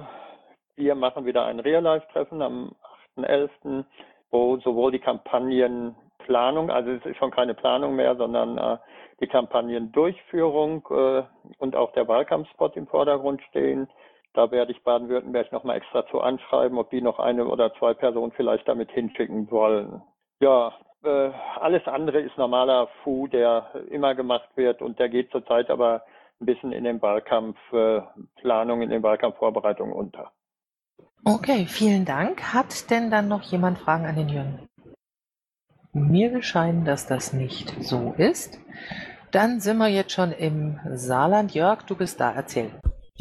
wir machen wieder ein Real-Life-Treffen am 8.11., wo sowohl die Kampagnenplanung, also es ist schon keine Planung mehr, sondern äh, die Kampagnendurchführung äh, und auch der Wahlkampfspot im Vordergrund stehen. Da werde ich Baden-Württemberg nochmal extra zu anschreiben, ob die noch eine oder zwei Personen vielleicht damit hinschicken wollen. Ja, äh, alles andere ist normaler Fu, der immer gemacht wird und der geht zurzeit aber ein bisschen in den Wahlkampfplanungen, äh, in den Wahlkampfvorbereitungen unter. Okay, vielen Dank. Hat denn dann noch jemand Fragen an den Jürgen? Mir scheint, dass das nicht so ist. Dann sind wir jetzt schon im Saarland. Jörg, du bist da. Erzähl.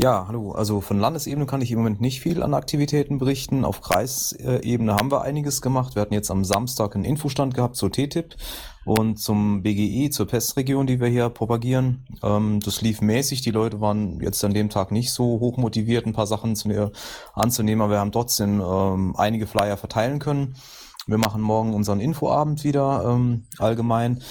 Ja, hallo. Also von Landesebene kann ich im Moment nicht viel an Aktivitäten berichten. Auf Kreisebene haben wir einiges gemacht. Wir hatten jetzt am Samstag einen Infostand gehabt zur TTIP und zum BGI, zur Pestregion, die wir hier propagieren. Ähm, das lief mäßig. Die Leute waren jetzt an dem Tag nicht so hoch motiviert, ein paar Sachen zu, anzunehmen, aber wir haben trotzdem ähm, einige Flyer verteilen können. Wir machen morgen unseren Infoabend wieder ähm, allgemein.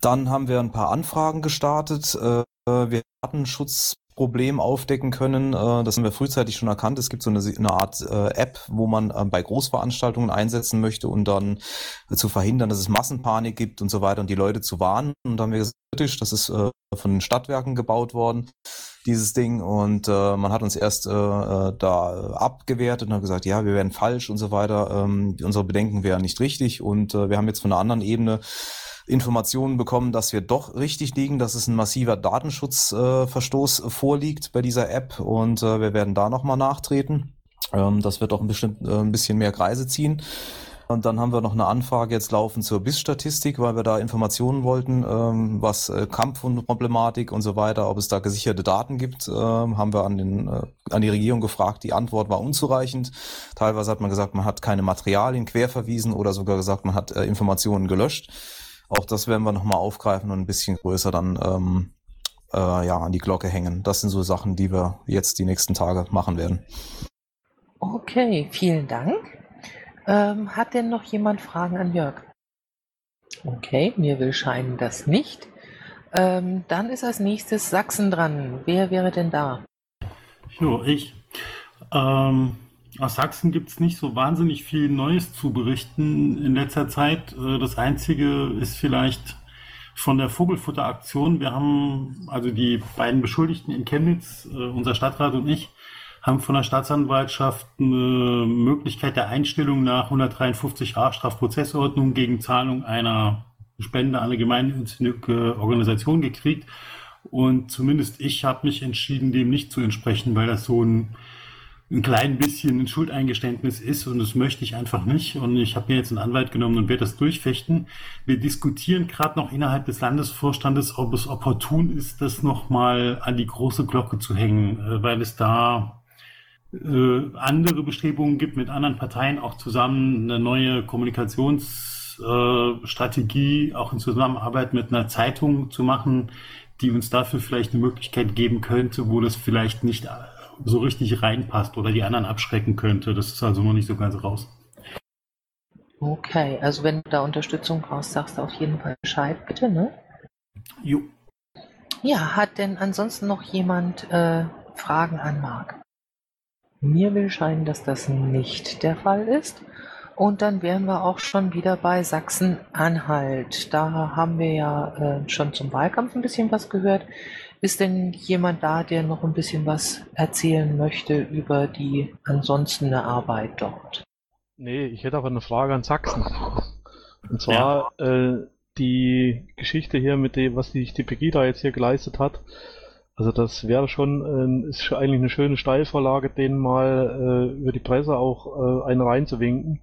Dann haben wir ein paar Anfragen gestartet. Äh, wir hatten Schutz Problem aufdecken können. Äh, das haben wir frühzeitig schon erkannt. Es gibt so eine, eine Art äh, App, wo man äh, bei Großveranstaltungen einsetzen möchte und dann zu verhindern, dass es Massenpanik gibt und so weiter und die Leute zu warnen. Und da haben wir gesagt, das ist von den Stadtwerken gebaut worden, dieses Ding. Und man hat uns erst da abgewertet und hat gesagt, ja, wir wären falsch und so weiter. Ähm, unsere Bedenken wären nicht richtig. Und wir haben jetzt von einer anderen Ebene Informationen bekommen, dass wir doch richtig liegen, dass es ein massiver Datenschutzverstoß äh, vorliegt bei dieser App und äh, wir werden da nochmal nachtreten. Ähm, das wird auch ein, bestimmt, äh, ein bisschen mehr Kreise ziehen. Und dann haben wir noch eine Anfrage jetzt laufen zur BIS-Statistik, weil wir da Informationen wollten, ähm, was äh, Kampfproblematik und so weiter, ob es da gesicherte Daten gibt, ähm, haben wir an, den, äh, an die Regierung gefragt. Die Antwort war unzureichend. Teilweise hat man gesagt, man hat keine Materialien querverwiesen oder sogar gesagt, man hat äh, Informationen gelöscht. Auch das werden wir nochmal aufgreifen und ein bisschen größer dann ähm, äh, ja, an die Glocke hängen. Das sind so Sachen, die wir jetzt die nächsten Tage machen werden. Okay, vielen Dank. Ähm, hat denn noch jemand Fragen an Jörg? Okay, mir will scheinen das nicht. Ähm, dann ist als nächstes Sachsen dran. Wer wäre denn da? Jo, ich. Ähm, aus Sachsen gibt es nicht so wahnsinnig viel Neues zu berichten in letzter Zeit. Äh, das Einzige ist vielleicht von der Vogelfutteraktion. Wir haben also die beiden Beschuldigten in Chemnitz, äh, unser Stadtrat und ich, haben von der Staatsanwaltschaft eine Möglichkeit der Einstellung nach 153a Strafprozessordnung gegen Zahlung einer Spende an eine gemeinnützige Organisation gekriegt. Und zumindest ich habe mich entschieden, dem nicht zu entsprechen, weil das so ein, ein klein bisschen ein Schuldeingeständnis ist und das möchte ich einfach nicht. Und ich habe mir jetzt einen Anwalt genommen und werde das durchfechten. Wir diskutieren gerade noch innerhalb des Landesvorstandes, ob es opportun ist, das nochmal an die große Glocke zu hängen, äh, weil es da äh, andere Bestrebungen gibt, mit anderen Parteien auch zusammen eine neue Kommunikationsstrategie, äh, auch in Zusammenarbeit mit einer Zeitung zu machen, die uns dafür vielleicht eine Möglichkeit geben könnte, wo das vielleicht nicht so richtig reinpasst oder die anderen abschrecken könnte. Das ist also noch nicht so ganz raus. Okay, also wenn du da Unterstützung brauchst, sagst du auf jeden Fall Bescheid, bitte, ne? Jo. Ja, hat denn ansonsten noch jemand äh, Fragen an Marc? Mir will scheinen, dass das nicht der Fall ist. Und dann wären wir auch schon wieder bei Sachsen-Anhalt. Da haben wir ja äh, schon zum Wahlkampf ein bisschen was gehört. Ist denn jemand da, der noch ein bisschen was erzählen möchte über die ansonstene Arbeit dort? Nee, ich hätte aber eine Frage an Sachsen. Und zwar ja. äh, die Geschichte hier mit dem, was die, die Pegida jetzt hier geleistet hat. Also das wäre schon, äh, ist schon eigentlich eine schöne Steilvorlage, denen mal äh, über die Presse auch äh, einen reinzuwinken.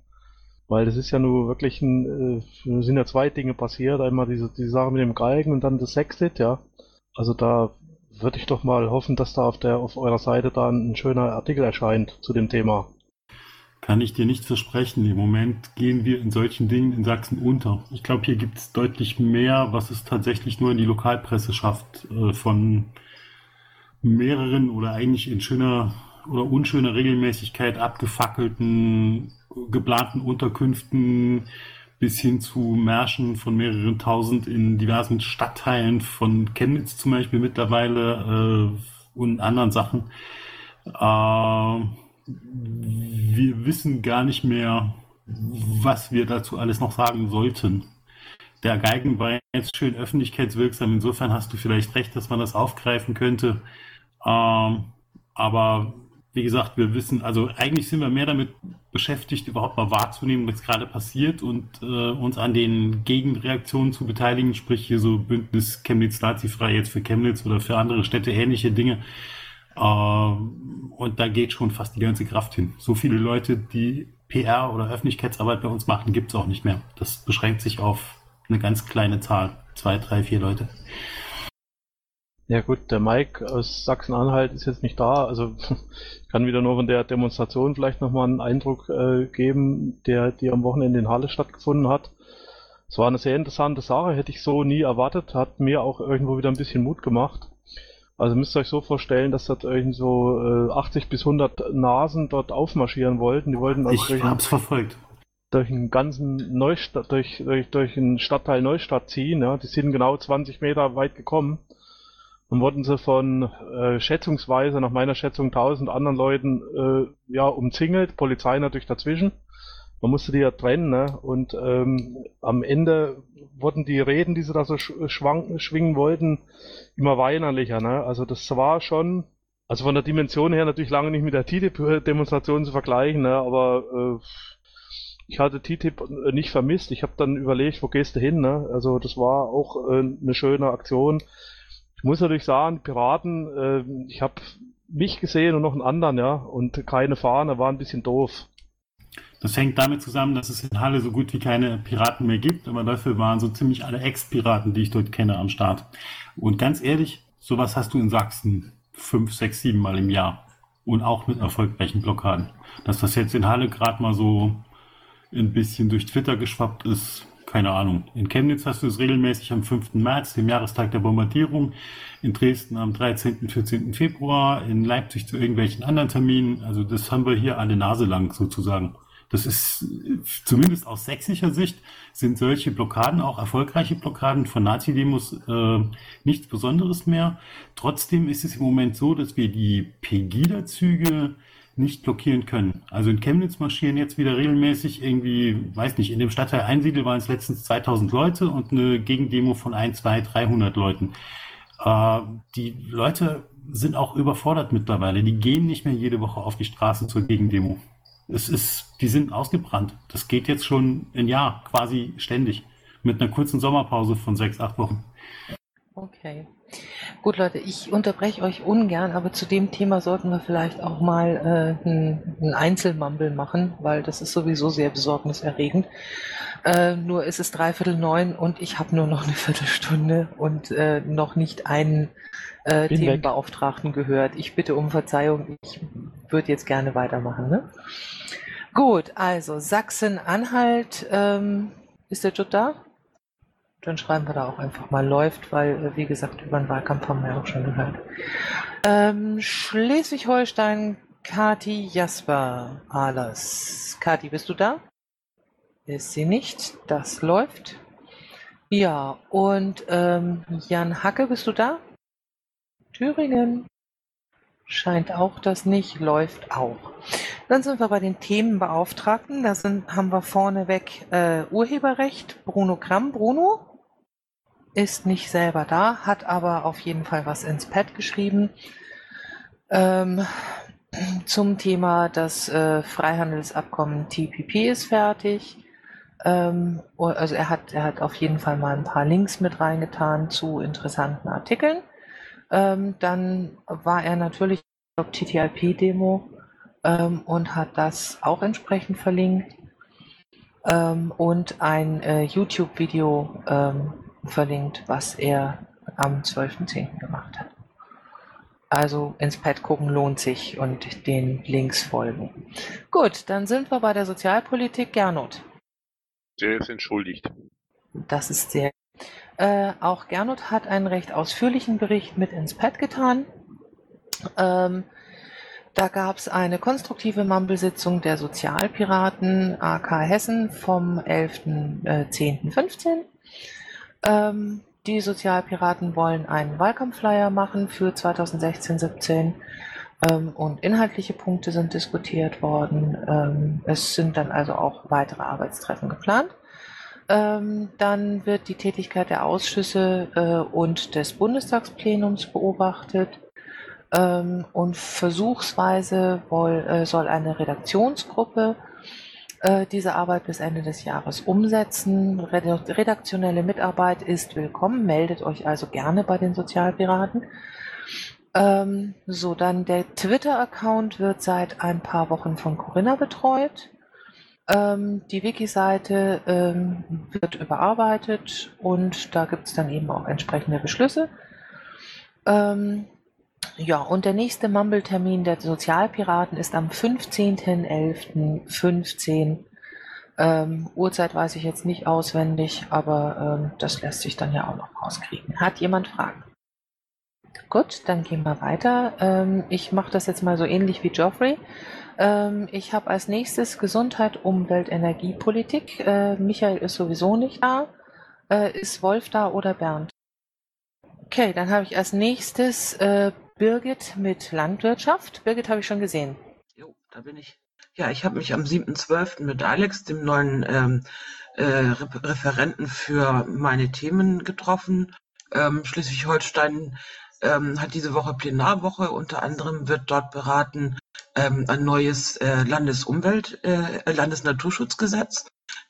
Weil das ist ja nur wirklich ein, äh, sind ja zwei Dinge passiert. Einmal diese, diese Sache mit dem Galgen und dann das Sexit, ja. Also da würde ich doch mal hoffen, dass da auf der auf eurer Seite dann ein schöner Artikel erscheint zu dem Thema. Kann ich dir nicht versprechen. Im Moment gehen wir in solchen Dingen in Sachsen unter. Ich glaube, hier gibt es deutlich mehr, was es tatsächlich nur in die Lokalpresse schafft, äh, von mehreren oder eigentlich in schöner oder unschöner Regelmäßigkeit abgefackelten, geplanten Unterkünften bis hin zu Märschen von mehreren tausend in diversen Stadtteilen von Chemnitz zum Beispiel mittlerweile äh, und anderen Sachen. Äh, wir wissen gar nicht mehr, was wir dazu alles noch sagen sollten. Der Geigen war jetzt schön öffentlichkeitswirksam. Insofern hast du vielleicht recht, dass man das aufgreifen könnte. Ähm, aber wie gesagt, wir wissen, also eigentlich sind wir mehr damit beschäftigt, überhaupt mal wahrzunehmen, was gerade passiert und äh, uns an den Gegenreaktionen zu beteiligen, sprich hier so Bündnis Chemnitz Nazi-frei jetzt für Chemnitz oder für andere Städte ähnliche Dinge. Äh, und da geht schon fast die ganze Kraft hin. So viele Leute, die PR oder Öffentlichkeitsarbeit bei uns machen, gibt es auch nicht mehr. Das beschränkt sich auf eine ganz kleine Zahl, zwei, drei, vier Leute. Ja gut, der Mike aus Sachsen-Anhalt ist jetzt nicht da, also ich kann wieder nur von der Demonstration vielleicht nochmal einen Eindruck äh, geben, der die am Wochenende in Halle stattgefunden hat. Es war eine sehr interessante Sache, hätte ich so nie erwartet, hat mir auch irgendwo wieder ein bisschen Mut gemacht. Also müsst ihr euch so vorstellen, dass dort irgend so äh, 80 bis 100 Nasen dort aufmarschieren wollten. Die wollten also ich hab's verfolgt. Durch einen ganzen Neustadt, durch, durch, durch einen Stadtteil Neustadt ziehen, ja. Die sind genau 20 Meter weit gekommen. Dann wurden sie von äh, schätzungsweise, nach meiner Schätzung, 1000 anderen Leuten äh, ja, umzingelt, Polizei natürlich dazwischen. Man musste die ja trennen, ne? Und ähm, am Ende wurden die Reden, die sie da so schwang, schwingen wollten, immer weinerlicher, ne? Also das war schon, also von der Dimension her natürlich lange nicht mit der TTIP-Demonstration zu vergleichen, ne? Aber äh, ich hatte TTIP nicht vermisst. Ich habe dann überlegt, wo gehst du hin? Ne? Also das war auch äh, eine schöne Aktion. Ich muss natürlich sagen, Piraten, äh, ich habe mich gesehen und noch einen anderen, ja, und keine Fahne, war ein bisschen doof. Das hängt damit zusammen, dass es in Halle so gut wie keine Piraten mehr gibt, aber dafür waren so ziemlich alle Ex-Piraten, die ich dort kenne, am Start. Und ganz ehrlich, sowas hast du in Sachsen fünf, sechs, sieben Mal im Jahr. Und auch mit erfolgreichen Blockaden. Dass das jetzt in Halle gerade mal so ein bisschen durch Twitter geschwappt ist, keine Ahnung. In Chemnitz hast du es regelmäßig am 5. März, dem Jahrestag der Bombardierung, in Dresden am 13., 14. Februar, in Leipzig zu irgendwelchen anderen Terminen. Also das haben wir hier alle Nase lang sozusagen. Das ist zumindest aus sächsischer Sicht sind solche Blockaden, auch erfolgreiche Blockaden von Nazi-Demos, äh, nichts Besonderes mehr. Trotzdem ist es im Moment so, dass wir die Pegida-Züge nicht blockieren können. Also in Chemnitz marschieren jetzt wieder regelmäßig irgendwie, weiß nicht, in dem Stadtteil Einsiedel waren es letztens 2000 Leute und eine Gegendemo von 1, 2, 300 Leuten. Äh, die Leute sind auch überfordert mittlerweile. Die gehen nicht mehr jede Woche auf die Straße zur Gegendemo. Es ist, die sind ausgebrannt. Das geht jetzt schon ein Jahr, quasi ständig. Mit einer kurzen Sommerpause von sechs, acht Wochen. Okay. Gut, Leute, ich unterbreche euch ungern, aber zu dem Thema sollten wir vielleicht auch mal äh, ein, ein Einzelmumble machen, weil das ist sowieso sehr besorgniserregend. Äh, nur ist es dreiviertel neun und ich habe nur noch eine Viertelstunde und äh, noch nicht einen äh, Themenbeauftragten gehört. Ich bitte um Verzeihung, ich würde jetzt gerne weitermachen. Ne? Gut, also Sachsen-Anhalt, ähm, ist der Judd da? Dann schreiben wir da auch einfach mal läuft, weil, äh, wie gesagt, über den Wahlkampf haben wir ja auch schon gehört. Ähm, Schleswig-Holstein, Kati Jasper Ahlers. Kati, bist du da? Ist sie nicht. Das läuft. Ja, und ähm, Jan Hacke, bist du da? Thüringen. Scheint auch das nicht, läuft auch. Dann sind wir bei den Themenbeauftragten. Da sind, haben wir vorneweg äh, Urheberrecht, Bruno Kramm. Bruno? Ist nicht selber da, hat aber auf jeden Fall was ins Pad geschrieben ähm, zum Thema, das äh, Freihandelsabkommen TPP ist fertig. Ähm, also er hat, er hat auf jeden Fall mal ein paar Links mit reingetan zu interessanten Artikeln. Ähm, dann war er natürlich auf TTIP-Demo ähm, und hat das auch entsprechend verlinkt. Ähm, und ein äh, YouTube-Video ähm, verlinkt, was er am 12.10. gemacht hat. Also ins Pad gucken lohnt sich und den Links folgen. Gut, dann sind wir bei der Sozialpolitik. Gernot. Der ist entschuldigt. Das ist sehr. Äh, auch Gernot hat einen recht ausführlichen Bericht mit ins Pad getan. Ähm, da gab es eine konstruktive Mumble-Sitzung der Sozialpiraten AK Hessen vom 11.10.15. Ähm, die Sozialpiraten wollen einen Wahlkampfflyer machen für 2016-17 ähm, und inhaltliche Punkte sind diskutiert worden. Ähm, es sind dann also auch weitere Arbeitstreffen geplant. Ähm, dann wird die Tätigkeit der Ausschüsse äh, und des Bundestagsplenums beobachtet. Ähm, und versuchsweise äh, soll eine Redaktionsgruppe äh, diese Arbeit bis Ende des Jahres umsetzen. Redaktionelle Mitarbeit ist willkommen. Meldet euch also gerne bei den Sozialpiraten. Ähm, so, dann der Twitter-Account wird seit ein paar Wochen von Corinna betreut. Ähm, die Wiki-Seite ähm, wird überarbeitet und da gibt es dann eben auch entsprechende Beschlüsse. Ähm, ja, und der nächste Mumble-Termin der Sozialpiraten ist am 15.11.15 ähm, Uhrzeit weiß ich jetzt nicht auswendig, aber ähm, das lässt sich dann ja auch noch rauskriegen. Hat jemand Fragen? Gut, dann gehen wir weiter. Ähm, ich mache das jetzt mal so ähnlich wie Geoffrey. Ähm, ich habe als nächstes Gesundheit, Umwelt, Energiepolitik. Äh, Michael ist sowieso nicht da. Äh, ist Wolf da oder Bernd? Okay, dann habe ich als nächstes äh, Birgit mit Landwirtschaft. Birgit habe ich schon gesehen. Jo, da bin ich. Ja, ich habe mich am 7.12. mit Alex, dem neuen ähm, äh, Referenten für meine Themen getroffen. Ähm, Schleswig-Holstein ähm, hat diese Woche Plenarwoche. Unter anderem wird dort beraten ähm, ein neues äh, Landesumwelt, äh, Landesnaturschutzgesetz.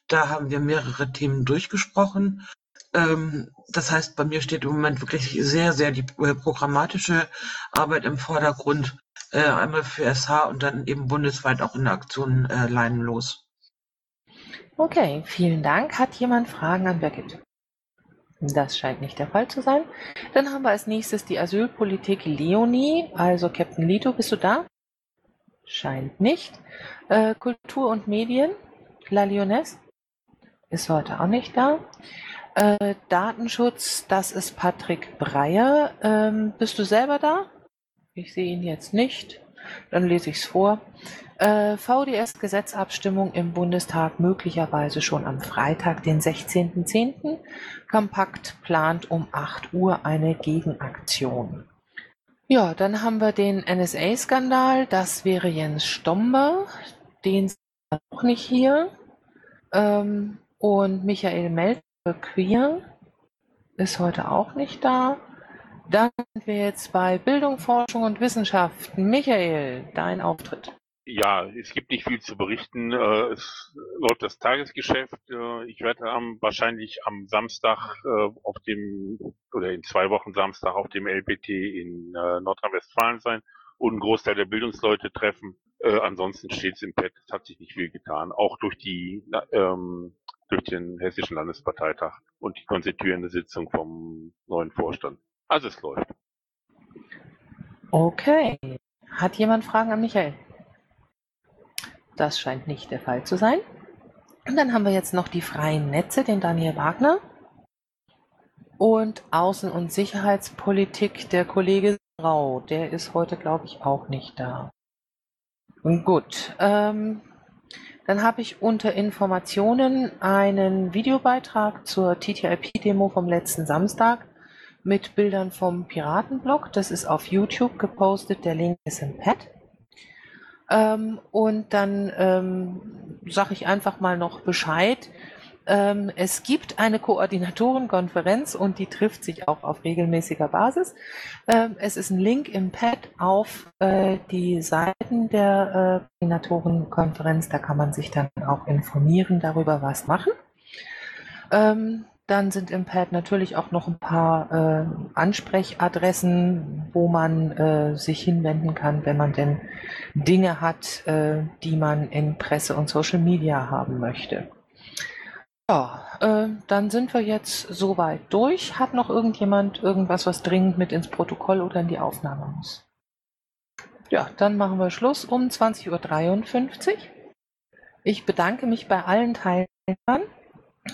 Da haben wir mehrere Themen durchgesprochen. Ähm, das heißt, bei mir steht im Moment wirklich sehr, sehr die äh, programmatische Arbeit im Vordergrund. Äh, einmal für SH und dann eben bundesweit auch in der Aktion äh, Leinen los. Okay, vielen Dank. Hat jemand Fragen an Birgit? Das scheint nicht der Fall zu sein. Dann haben wir als nächstes die Asylpolitik Leonie. Also Captain Lito, bist du da? Scheint nicht. Äh, Kultur und Medien, La Lyonesse, ist heute auch nicht da. Äh, Datenschutz, das ist Patrick Breyer. Ähm, bist du selber da? Ich sehe ihn jetzt nicht. Dann lese ich es vor. Äh, VDS-Gesetzabstimmung im Bundestag möglicherweise schon am Freitag, den 16.10. Kompakt plant um 8 Uhr eine Gegenaktion. Ja, dann haben wir den NSA-Skandal. Das wäre Jens Stomber. Den ist auch nicht hier. Ähm, und Michael Melzer, Queer, ist heute auch nicht da. Dann sind wir jetzt bei Bildung, Forschung und Wissenschaft. Michael, dein Auftritt. Ja, es gibt nicht viel zu berichten. Äh, es läuft das Tagesgeschäft. Äh, ich werde am, wahrscheinlich am Samstag äh, auf dem, oder in zwei Wochen Samstag auf dem LPT in Nordrhein-Westfalen sein und einen Großteil der Bildungsleute treffen. ansonsten steht es im Pad, es hat sich nicht viel getan. Auch durch die, ähm, durch den Hessischen Landesparteitag und die konstituierende Sitzung vom neuen Vorstand. Also es läuft. Okay. Hat jemand Fragen an Michael? Das scheint nicht der Fall zu sein. Und dann haben wir jetzt noch die freien Netze, den Daniel Wagner. Und Außen- und Sicherheitspolitik, der Kollege Rau. Der ist heute, glaube ich, auch nicht da. Gut. Ähm, dann habe ich unter Informationen einen Videobeitrag zur TTIP-Demo vom letzten Samstag mit Bildern vom Piratenblog. Das ist auf YouTube gepostet. Der Link ist im Pad. Ähm, und dann ähm, sage ich einfach mal noch Bescheid. Ähm, es gibt eine Koordinatorenkonferenz und die trifft sich auch auf regelmäßiger Basis. Ähm, es ist ein Link im Pad auf äh, die Seiten der äh, Koordinatorenkonferenz. Da kann man sich dann auch informieren darüber, was machen. Ähm, dann sind im Pad natürlich auch noch ein paar äh, Ansprechadressen, wo man äh, sich hinwenden kann, wenn man denn Dinge hat, äh, die man in Presse und Social Media haben möchte. Ja, äh, dann sind wir jetzt soweit durch. Hat noch irgendjemand irgendwas, was dringend mit ins Protokoll oder in die Aufnahme muss? Ja, dann machen wir Schluss um 20.53 Uhr. Ich bedanke mich bei allen Teilnehmern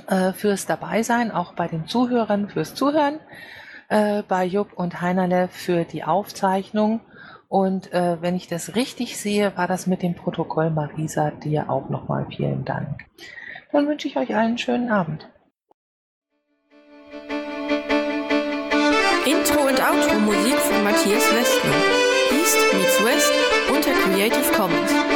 äh, fürs Dabeisein, auch bei den Zuhörern fürs Zuhören, äh, bei Jupp und Heinerle für die Aufzeichnung. Und äh, wenn ich das richtig sehe, war das mit dem Protokoll Marisa dir auch nochmal vielen Dank. Dann wünsche ich euch allen einen schönen Abend. Intro und Outro Musik von Matthias Westner. East meets West unter Creative Commons.